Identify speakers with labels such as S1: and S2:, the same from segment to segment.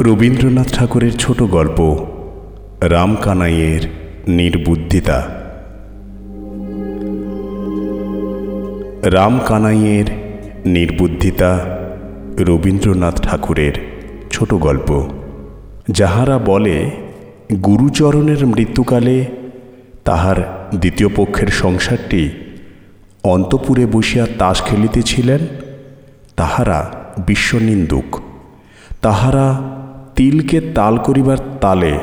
S1: রবীন্দ্রনাথ ঠাকুরের ছোট গল্প, রামকানাইয়ের নির্বুদ্ধিতা। রামকানাইয়ের নির্বুদ্ধিতা রবীন্দ্রনাথ ঠাকুরের ছোট গল্প, যাহারা বলে, গুরুচরণের মৃত্যুকালে তাহার দ্বিতীয় পক্ষের সংসারটি অন্তপুরে বসিয়া তাস খেলিতেছিলেন, তাহারা বিশ্বনিন্দুক। তাহারা তিলকে তাল করিবার তালে,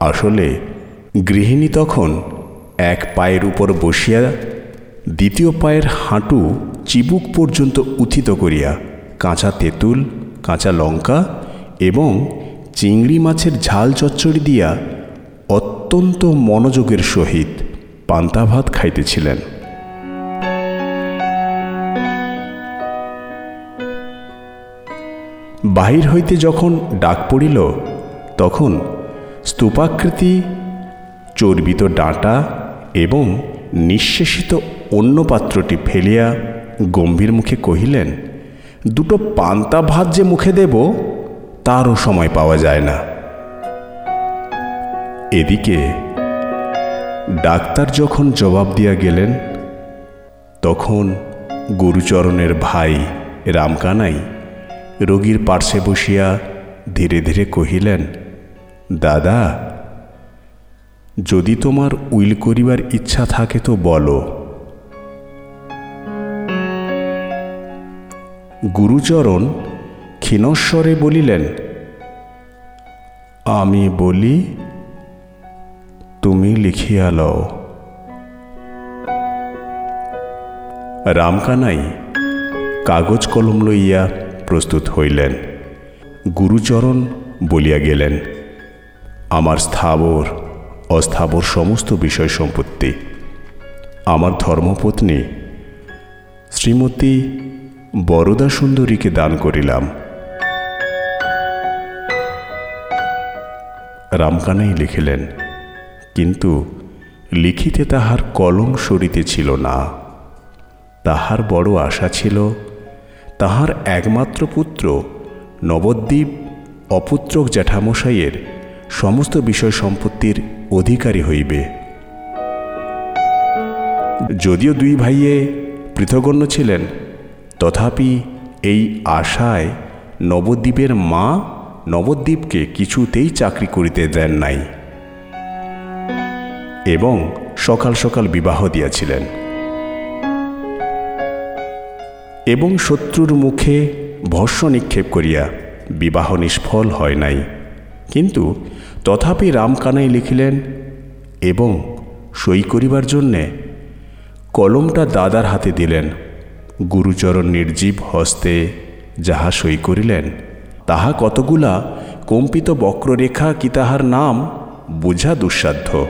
S1: আসলে গৃহিণী তখন এক পায়ের উপর বসিয়া, দ্বিতীয় পায়ের হাঁটু চিবুক পর্যন্ত উথিত করিয়া, কাঁচা তেঁতুল, কাঁচা লঙ্কা এবং চিংড়ি মাছের ঝাল চচ্চড়ি দিয়া অত্যন্ত মনোযোগের সহিত পান্তা ভাত খাইতেছিলেন। বাহির হইতে যখন ডাক পড়িল, তখন স্তূপাকৃতি, চর্বিত ডাঁটা এবং নিঃশেষিত অন্য পাত্রটি ফেলিয়া গম্ভীর মুখে কহিলেন, দুটো পান্তা ভাত যে মুখে দেব, তারও সময় পাওয়া যায় না। এদিকে ডাক্তার যখন জবাব দিয়া গেলেন, তখন গুরুচরণের ভাই রামকানাই রোগীর পার্শ্বে বসিয়া ধীরে ধীরে কহিলেন, দাদা, যদি তোমার উইল করিবার ইচ্ছা থাকে তো বলো। গুরুচরণ ক্ষীণস্বরে বলিলেন, আমি বলি, তুমি লিখিয়া লও। রামকানাই কাগজ কলম লইয়া প্রস্তুত হইলেন। গুরুচরণ বলিয়া গেলেন, আমার স্থাবর, অস্থাবর সমস্ত বিষয় সম্পত্তি, আমার ধর্মপত্নী, শ্রীমতী বরদা সুন্দরীকে দান করিলাম। রামকানাই লিখিলেন, কিন্তু লিখিতে তাহার কলম সরিতেছিল না। তাহার বড় আশা ছিল তাহার একমাত্র পুত্র, নবদ্বীপ অপুত্রক জ্যাঠামশাইয়ের সমস্ত বিষয় সম্পত্তির অধিকারী হইবে। যদিও দুই ভাইয়ে পৃথগণ্য ছিলেন, তথাপি এই আশায় নবদ্বীপের মা নবদ্বীপকে কিছুতেই চাকরি করিতে দেন নাই এবং সকাল সকাল বিবাহ দিয়াছিলেন। এবং শত্রুর মুখে ভস্য নিক্ষেপ করিয়া বিবাহ নিষ্ফল হয় নাই। কিন্তু তথাপি রামকানাই লিখিলেন, এবং সই করিবার জন্যে কলমটা দাদার হাতে দিলেন। গুরুচরণ নির্জীব হস্তে যাহা সই করিলেন, তাহা কতগুলা কম্পিত বক্ররেখা কি তাহার নাম বুঝা দুঃসাধ্য।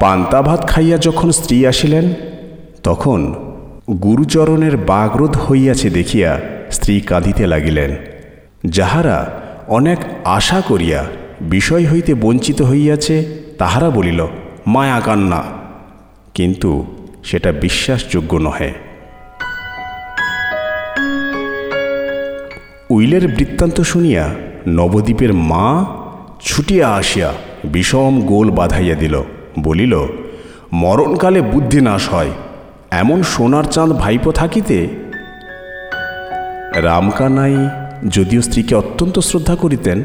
S1: পান্তা ভাত খাইয়া যখন স্ত্রী আসিলেন, তখন গুরুচরণের বাগরোধ হইয়াছে দেখিয়া স্ত্রী কাঁদিতে লাগিলেন, যাহারা অনেক আশা করিয়া বিষয় হইতে বঞ্চিত হইয়াছে, তাহারা বলিল, মায়া কান্না। কিন্তু সেটা বিশ্বাসযোগ্য নহে। উইলের বৃত্তান্ত শুনিয়া নবদ্বীপের মা ছুটিয়া আসিয়া বিষম গোল বাঁধাইয়া দিল। বলিল, মরণকালে বুদ্ধি নাশ হয়, এমন সোনার চাঁদ ভাইপো থাকিতে? রামকানাই যদিও স্ত্রীকে অত্যন্ত শ্রদ্ধা করিতেন,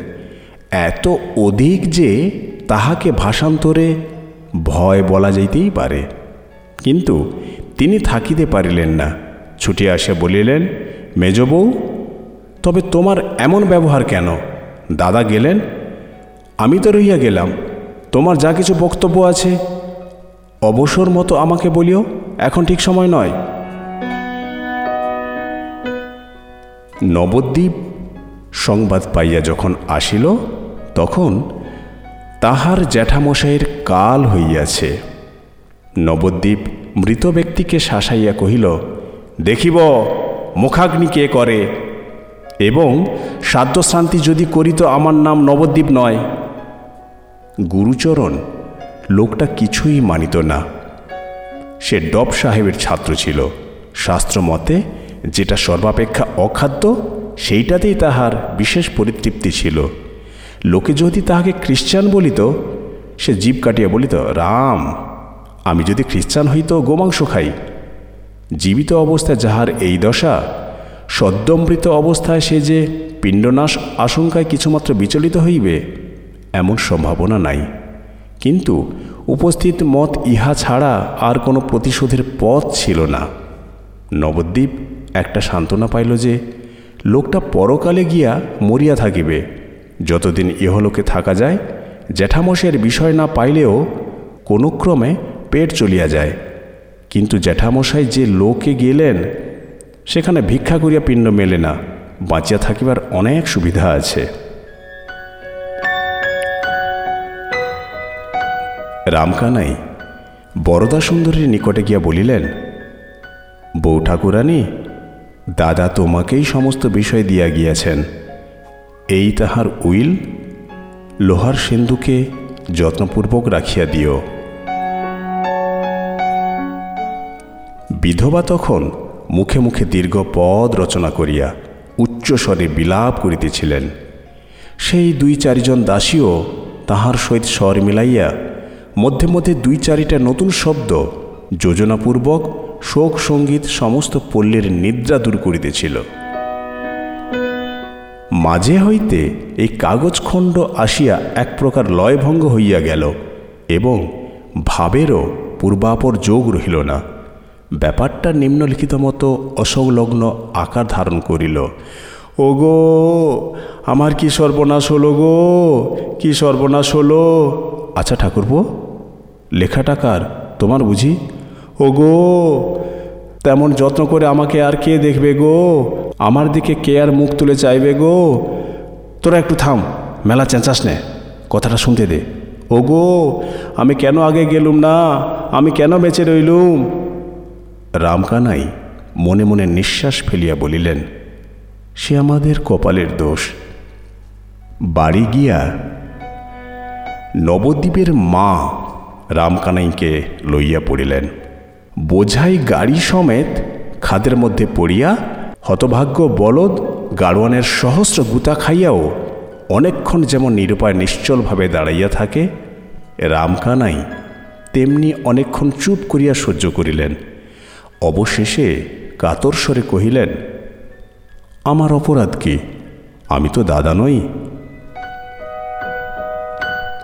S1: এত অধিক যে তাহাকে ভাষান্তরে ভয় বলা যাইতেই পারে। কিন্তু তিনি থাকিতে পারিলেন না। ছুটে আসে বলিলেন, মেজ বউ, তবে তোমার এমন ব্যবহার কেন? দাদা গেলেন, আমি তো রইয়া গেলাম। তোমার যা কিছু বক্তব্য আছে, অবসর মতো আমাকে বলিও, এখন ঠিক সময় নয়। নবদ্বীপ সংবাদ পাইয়া যখন আসিল, তখন তাহার জ্যাঠামশাইয়ের কাল হইয়াছে। নবদ্বীপ মৃত ব্যক্তিকে শাসাইয়া কহিল, দেখিব, মুখাগ্নি কে করে? এবং শ্রাদ্ধশ্রান্তি যদি করিত, আমার নাম নবদ্বীপ নয়। গুরুচরণ, লোকটা কিছুই মানিত না। সে ডব সাহেবের ছাত্র ছিল। শাস্ত্রমতে যেটা সর্বাপেক্ষা অখাদ্য, সেইটাতেই তাহার বিশেষ পরিতৃপ্তি ছিল। লোকে যদি তাহাকে খ্রিস্টান বলিত, সে জীব কাটিয়া বলিত, রাম, আমি যদি খ্রিস্টান হইত, গোমাংস খাই। জীবিত অবস্থায় যাহার এই দশা, সদ্যমৃত অবস্থায় সে যে পিণ্ডনাশ আশঙ্কায় কিছুমাত্র বিচলিত হইবে এমন সম্ভাবনা নাই। কিন্তু উপস্থিত মত ইহা ছাড়া আর কোনো প্রতিশোধের পথ ছিল না। নবদ্বীপ একটা সান্ত্বনা পাইল যে, লোকটা পরকালে গিয়া মরিয়া থাকিবে। যতদিন ইহলোকে থাকা যায় জ্যাঠামশের বিষয় না পাইলেও কোনো ক্রমে পেট চলিয়া যায়। কিন্তু জ্যাঠামশাই যে লোকে গেলেন, সেখানে ভিক্ষা করিয়া পিণ্ড মেলে না। বাঁচিয়া থাকিবার অনেক সুবিধা আছে। রামকানাই বরদা সুন্দরীর নিকটে গিয়া বলিলেন, বউ ঠাকুরানী, দাদা তোমাকেই সমস্ত বিষয় দিয়া গিয়াছেন। এই তাহার উইল, লোহার সিন্ধুকে যত্নপূর্বক রাখিয়া দিও। বিধবা তখন মুখে মুখে দীর্ঘ পদ রচনা করিয়া উচ্চস্বরে বিলাপ করিতেছিলেন। সেই দুই চারিজন দাসীও তাহার সহিত স্বর মিলাইয়া মধ্যে মধ্যে দুই চারিটা নতুন শব্দ যোজনাপূর্বক শোক সংগীত সমস্ত পল্লীর নিদ্রা দূর করিতেছিল। মাঝে হইতে এই কাগজখণ্ড আসিয়া এক প্রকার লয়ভঙ্গ হইয়া গেল এবং ভাবেরও পূর্বাপর যোগ রহিল না। ব্যাপারটা নিম্নলিখিত মতো অসংলগ্ন আকার ধারণ করিল। ও গো আমার কি সর্বনাশ হলো গো? কি সর্বনাশ হলো? আচ্ছা ঠাকুরপো লেখাটা কার? তোমার বুঝি? ও গো তেমন যত্ন করে আমাকে আর কে দেখবে গো? আমার দিকে কে আর মুখ তুলে চাইবে গো? তোরা একটু থাম, মেলা চেঁচাস নে, কথাটা শুনতে দে। ও গো আমি কেন আগে গেলুম না? আমি কেন বেঁচে রইলুম? রামকানাই মনে মনে নিঃশ্বাস ফেলিয়া বলিলেন, সে আমাদের কপালের দোষ। বাড়ি গিয়া নবদ্বীপের মা রামকানাইকে লইয়া পড়িলেন। বোঝাই গাড়ি সমেত খাদের মধ্যে পড়িয়া হতভাগ্য বলদ গাড়োয়ানের সহস্র গুতা খাইয়াও অনেকক্ষণ যেমন নিরুপায় নিশ্চলভাবে দাঁড়াইয়া থাকে, রামকানাই তেমনি অনেকক্ষণ চুপ করিয়া সহ্য করিলেন। অবশেষে কাতর স্বরে কহিলেন, আমার অপরাধ কি? আমি তো দাদা নই।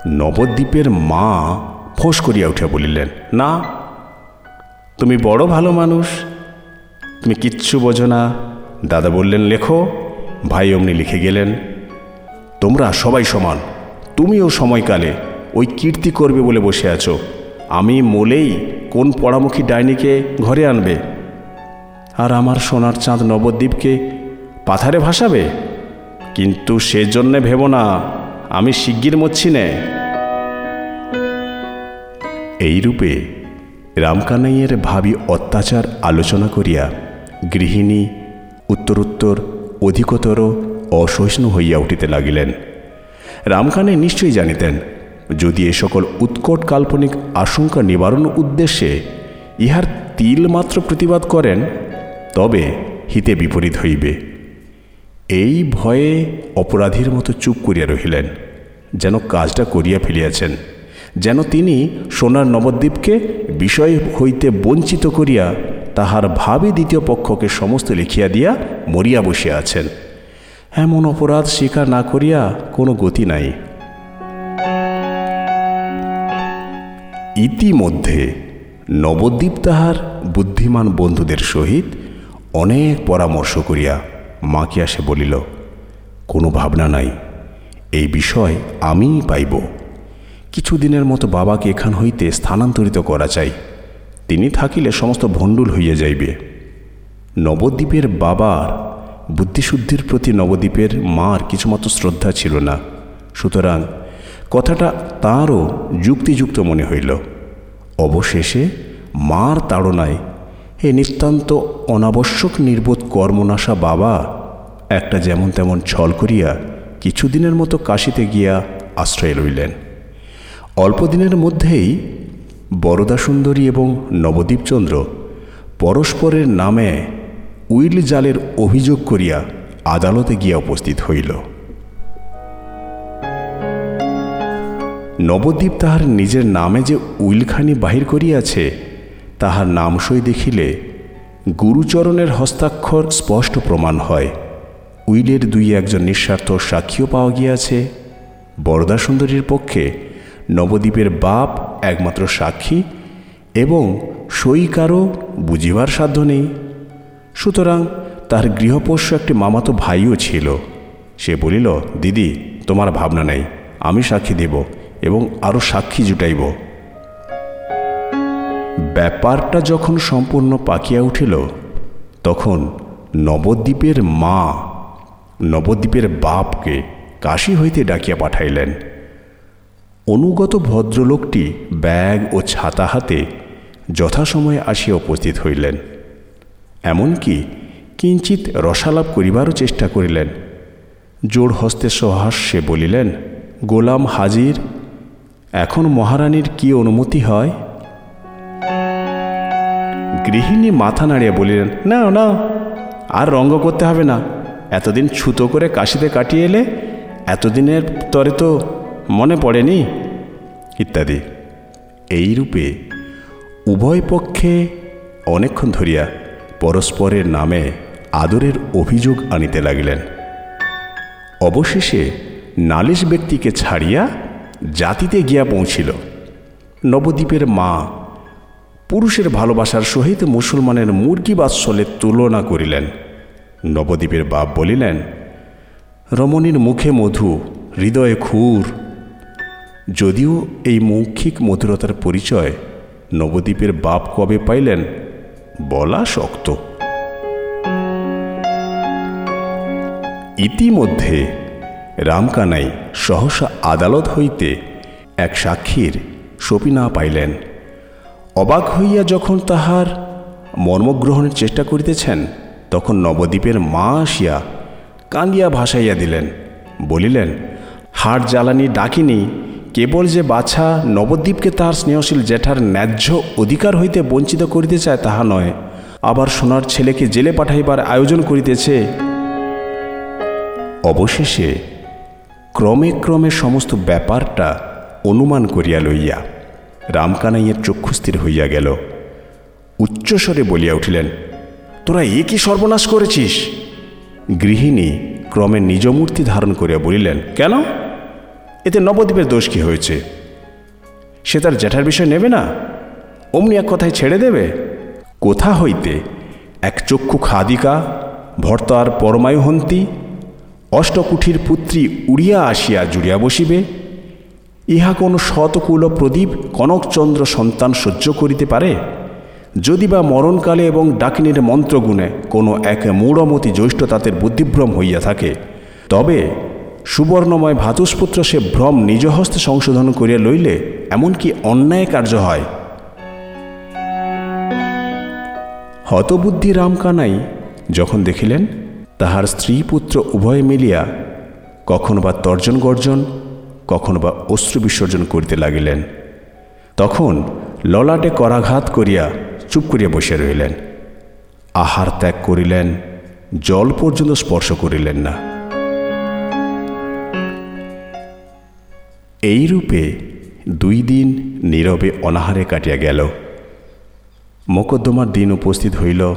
S1: নবদ্বীপের মা ফোঁস করিয়া উঠিয়া বলিলেন, না, তুমি বড় ভালো মানুষ, তুমি কিচ্ছু বোঝো না। দাদা বললেন, লেখো। ভাই অমনি লিখে গেলেন, তোমরা সবাই সমান, তুমিও সময়কালে ওই কীর্তি করবে বলে বসে আছো। আমি মোলেই কোন পড়ামুখী ডাইনিকে ঘরে আনবে? আর আমার সোনার চাঁদ নবদ্বীপকে পাথারে ভাসাবে? কিন্তু সেজন্যে ভেব না, আমি শিগগির মচ্ছি নে এইরূপে রামকানাইয়ের ভাবি অত্যাচার আলোচনা করিয়া গৃহিণী উত্তরোত্তর অধিকতর অসহিষ্ণু হইয়া উঠিতে লাগিলেন। রামকানাই নিশ্চয়ই জানিতেন, যদি এ সকল উৎকট কাল্পনিক আশঙ্কা নিবারণ উদ্দেশ্যে ইহার তিল মাত্র প্রতিবাদ করেন, তবে হিতে বিপরীত হইবে। এই ভয়ে অপরাধীর মতো চুপ করিয়া রহিলেন, যেন কাজটা করিয়া ফেলিয়াছেন। যেন তিনি সোনার নবদ্বীপকে বিষয় হইতে বঞ্চিত করিয়া তাহার ভাবে দ্বিতীয় পক্ষকে সমস্ত লিখিয়া দিয়া মরিয়া বসিয়া আছেন। এমন অপরাধ স্বীকার না করিয়া কোনো গতি নাই। ইতিমধ্যে নবদ্বীপ তাহার বুদ্ধিমান বন্ধুদের সহিত অনেক পরামর্শ করিয়া মাকে আসে বলিল, কোনো ভাবনা নাই, এই বিষয় আমিই পাইব। কিছুদিনের মতো বাবাকে এখান হইতে স্থানান্তরিত করা চাই। তিনি থাকিলে সমস্ত ভণ্ডুল হইয়া যাইবে। নবদ্বীপের বাবার বুদ্ধিশুদ্ধির প্রতি নবদ্বীপের মার কিছুমাত্র শ্রদ্ধা ছিল না। সুতরাং কথাটা তাঁরও যুক্তিযুক্ত মনে হইল। অবশেষে মার তাড়নায় এ নিতান্ত অনাবশ্যক নির্বোধ কর্মনাশা বাবা, একটা যেমন তেমন ছল করিয়া কিছুদিনের মতো কাশিতে গিয়া আশ্রয় লইলেন। অল্পদিনের মধ্যেই বরদাসুন্দরী এবং নবদ্বীপচন্দ্র পরস্পরের নামে উইল জালের অভিযোগ করিয়া আদালতে গিয়া উপস্থিত হইল। নবদ্বীপ তাহার নিজের নামে যে উইলখানি বাহির করিয়াছে, তাহার নামসই দেখিলে গুরুচরণের হস্তাক্ষর স্পষ্ট প্রমাণ হয়। উইলের দুই একজন নিঃস্বার্থ সাক্ষীও পাওয়া গিয়াছে। বরদাসুন্দরীর পক্ষে নবদ্বীপের বাপ একমাত্র সাক্ষী এবং সই কারও বুঝিবার সাধ্য নেই। সুতরাং তার গৃহপোষ্য একটি মামাতো ভাইও ছিল। সে বলিল, দিদি, তোমার ভাবনা নেই, আমি সাক্ষী দেব এবং আরও সাক্ষী জুটাইব। ব্যাপারটা যখন সম্পূর্ণ পাকিয়া উঠিল, তখন নবদ্বীপের মা, নবদ্বীপের বাপকে কাশি হইতে ডাকিয়া পাঠাইলেন। অনুগত ভদ্রলোকটি ব্যাগ ও ছাতা হাতে যথাসময়ে আসিয়া উপস্থিত হইলেন। এমনকি কিঞ্চিত রসালাপ করিবারও চেষ্টা করিলেন। জোর হস্তে সহাস্যে বলিলেন, গোলাম হাজির, এখন মহারানীর কি অনুমতি হয়? গৃহিণী মাথা নাড়িয়া বলিলেন, না না, আর রঙ্গ করতে হবে না। এতদিন ছুতো করে কাশিতে কাটিয়ে এলে, এতদিনের তরে তো মনে পড়েনি? ইত্যাদি। এই রূপে উভয় পক্ষে অনেকক্ষণ ধরিয়া পরস্পরের নামে আদরের অভিযোগ আনিতে লাগিলেন। অবশেষে নালিশ ব্যক্তিকে ছাড়িয়া জাতিতে গিয়া পৌঁছিল। নবদ্বীপের মা পুরুষের ভালোবাসার সহিত মুসলমানের মুরগি বাৎসলের তুলনা করিলেন। নবদ্বীপের বাপ বলিলেন, রমণীর মুখে মধু, হৃদয়ে খুর যদিও এই মৌখিক মধুরতার পরিচয় নবদ্বীপের বাপ কবে পাইলেন, বলা শক্ত। ইতিমধ্যে রামকানাই সহসা আদালত হইতে এক সাক্ষীর সপিনা পাইলেন। অবাক হইয়া যখন তাহার মর্মগ্রহণের চেষ্টা করিতেছেন, তখন নবদ্বীপের মা আসিয়া কান্দিয়া ভাসাইয়া দিলেন, বলিলেন হাট জ্বালানি ডাকিনি কেবল যে বাছা নবদ্বীপকে তাহার স্নেহশীল জ্যাঠার ন্যায্য অধিকার হইতে বঞ্চিত করিতে চায় তাহা নয়। আবার সোনার ছেলেকে জেলে পাঠাইবার আয়োজন করিতেছে। অবশেষে ক্রমে ক্রমে সমস্ত ব্যাপারটা অনুমান করিয়া লইয়া রামকানাইয়ের চক্ষুস্থির হইয়া গেল। উচ্চস্বরে বলিয়া উঠিলেন, তোরা এ কি সর্বনাশ করেছিস? গৃহিণী ক্রমে নিজমূর্তি ধারণ করিয়া বলিলেন, কেন? এতে নবদ্বীপের দোষ কি হয়েছে? সে তার জ্যাঠার বিষয় নেবে না? অমনি এক কথায় ছেড়ে দেবে? কোথা হইতে? এক চক্ষু খাদিকা ভর্তার পরমায়ুহন্তি, অষ্টকুঠির পুত্রী উড়িয়া আসিয়া জুড়িয়া বসিবে। ইহা কোন শতকুল প্রদীপ কনকচন্দ্র সন্তান সহ্য করিতে পারে? যদি বা মরণকালে এবং ডাকিনীর মন্ত্রগুণে কোনো এক মূঢ়মতি জ্যৈষ্ঠ তাদের বুদ্ধিভ্রম হইয়া থাকে, তবে সুবর্ণময় ভাতুষপুত্র সে ভ্রম নিজ হস্তে সংশোধন করিয়া লইলে এমনকি অন্যায় কার্য হয়। হতবুদ্ধি রামকানাই যখন দেখিলেন, তাহার স্ত্রী পুত্র উভয়ে মিলিয়া কখন বা তর্জন গর্জন, কখন বা অশ্রু বিসর্জন করিতে লাগিলেন। তখন ললাটে করাঘাত করিয়া চুপ করিয়া বসে রইলেন আহার ত্যাগ করিলেন, জল পর্যন্ত স্পর্শ করিলেন না। এই রূপে দুই দিন নীরবে অনাহারে কাটিয়া গেল। মোকদ্দমার দিন উপস্থিত হইল।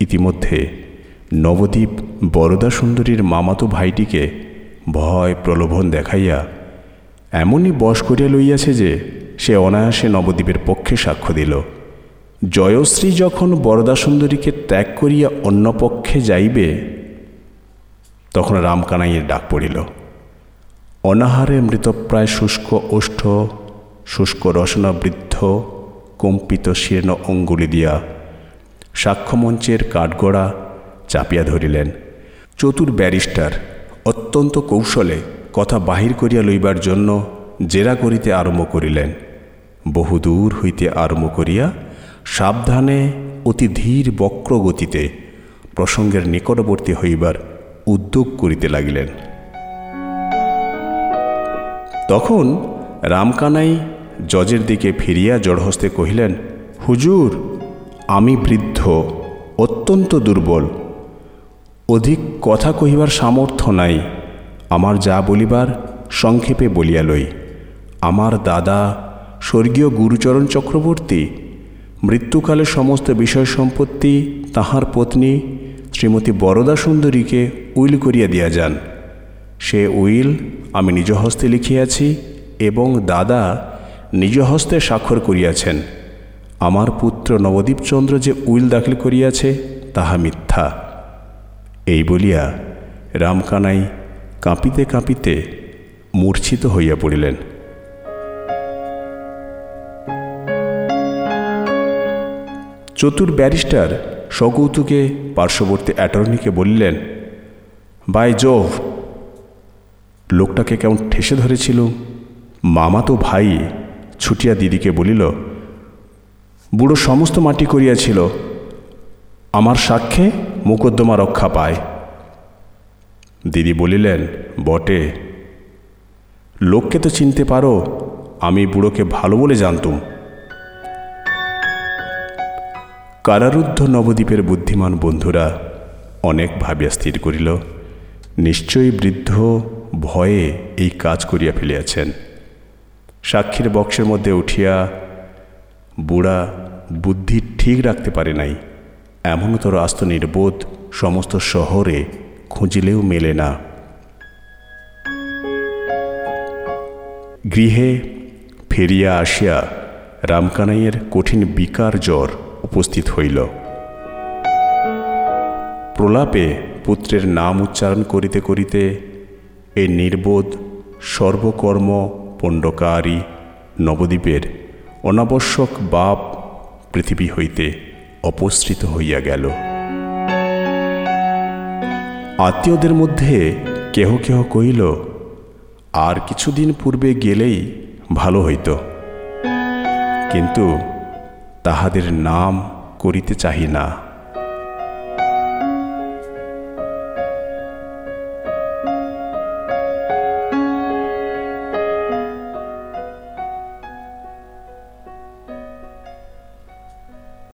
S1: ইতিমধ্যে নবদ্বীপ বরদা সুন্দরীর মামাতো ভাইটিকে ভয় প্রলোভন দেখাইয়া এমনই বশ করিয়া লইয়াছে যে সে অনায়াসে নবদ্বীপের পক্ষে সাক্ষ্য দিল। জয়শ্রী যখন বরদা সুন্দরীকে ত্যাগ করিয়া অন্য পক্ষে যাইবে, তখন রামকানাইয়ের ডাক পড়িল। অনাহারে মৃতপ্রায় শুষ্ক ওষ্ঠ, শুষ্ক রসনা বৃদ্ধ, কম্পিত শীর্ণ অঙ্গুলি দিয়া সাক্ষ্যমঞ্চের কাঠগড়া চাপিয়া ধরিলেন। চতুর ব্যারিস্টার, অত্যন্ত কৌশলে কথা বাহির করিয়া লইবার জন্য জেরা করিতে আরম্ভ করিলেন। বহুদূর হইতে আরম্ভ করিয়া সাবধানে অতি ধীর বক্র গতিতে প্রসঙ্গের নিকটবর্তী হইবার উদ্যোগ করিতে লাগিলেন। তখন রামকানাই জজের দিকে ফিরিয়া জড়হস্তে কহিলেন, হুজুর, আমি বৃদ্ধ, অত্যন্ত দুর্বল। অধিক কথা কহিবার সামর্থ্য নাই। আমার যা বলিবার সংক্ষেপে বলিয়া লই। আমার দাদা স্বর্গীয় গুরুচরণ চক্রবর্তী, মৃত্যুকালে সমস্ত বিষয় সম্পত্তি তাহার পত্নী শ্রীমতী বরদা সুন্দরীকে উইল করিয়া দিয়া যান। সে উইল আমি নিজ হস্তে লিখিয়াছি এবং দাদা নিজ হস্তে স্বাক্ষর করিয়াছেন। আমার পুত্র নবদ্বীপচন্দ্র যে উইল দাখিল করিয়াছে, তাহা মিথ্যা। এই বলিয়া রামকানাই কাঁপিতে কাঁপিতে মূর্ছিত হইয়া পড়িলেন। চতুর ব্যারিস্টার সকৌতুকে পার্শ্ববর্তী অ্যাটর্নিকে বললেন বাই জোভ লোকটাকে কেমন ঠেসে ধরেছিল। মামা তো ভাই, ছুটিয়া দিদিকে বলিল, বুড়ো সমস্ত মাটি করিয়াছিল, আমার সাক্ষ্যে মোকদ্দমা রক্ষা পায়। দিদি বলিলেন, বটে। লোককে তো চিনতে পারো, আমি বুড়োকে ভালো বলে জানতুম। কারারুদ্ধ নবদ্বীপের বুদ্ধিমান বন্ধুরা অনেক ভাবিয়া স্থির করিল। নিশ্চয়ই বৃদ্ধ ভয়ে এই কাজ করিয়া ফেলিয়াছেন। সাক্ষীর বক্সের মধ্যে উঠিয়া বুড়া বুদ্ধি ঠিক রাখতে পারে নাই। এমনতর আস্ত নির্বোধ সমস্ত শহরে খুঁজিলেও মেলে না। গৃহে ফিরিয়া আসিয়া রামকানাইয়ের কঠিন বিকার জ্বর উপস্থিত হইল। প্রলাপে পুত্রের নাম উচ্চারণ করিতে করিতে এই নির্বোধ, সর্বকর্ম পণ্ডকারী নবদ্বীপের অনাবশ্যক বাপ পৃথিবী হইতে অপসৃত হইয়া গেল। আত্মীয়দের মধ্যে কেহ কেহ কহিল, আর কিছুদিন পূর্বে গেলেই ভালো হইত। কিন্তু তাহাদের নাম করিতে চাহি না।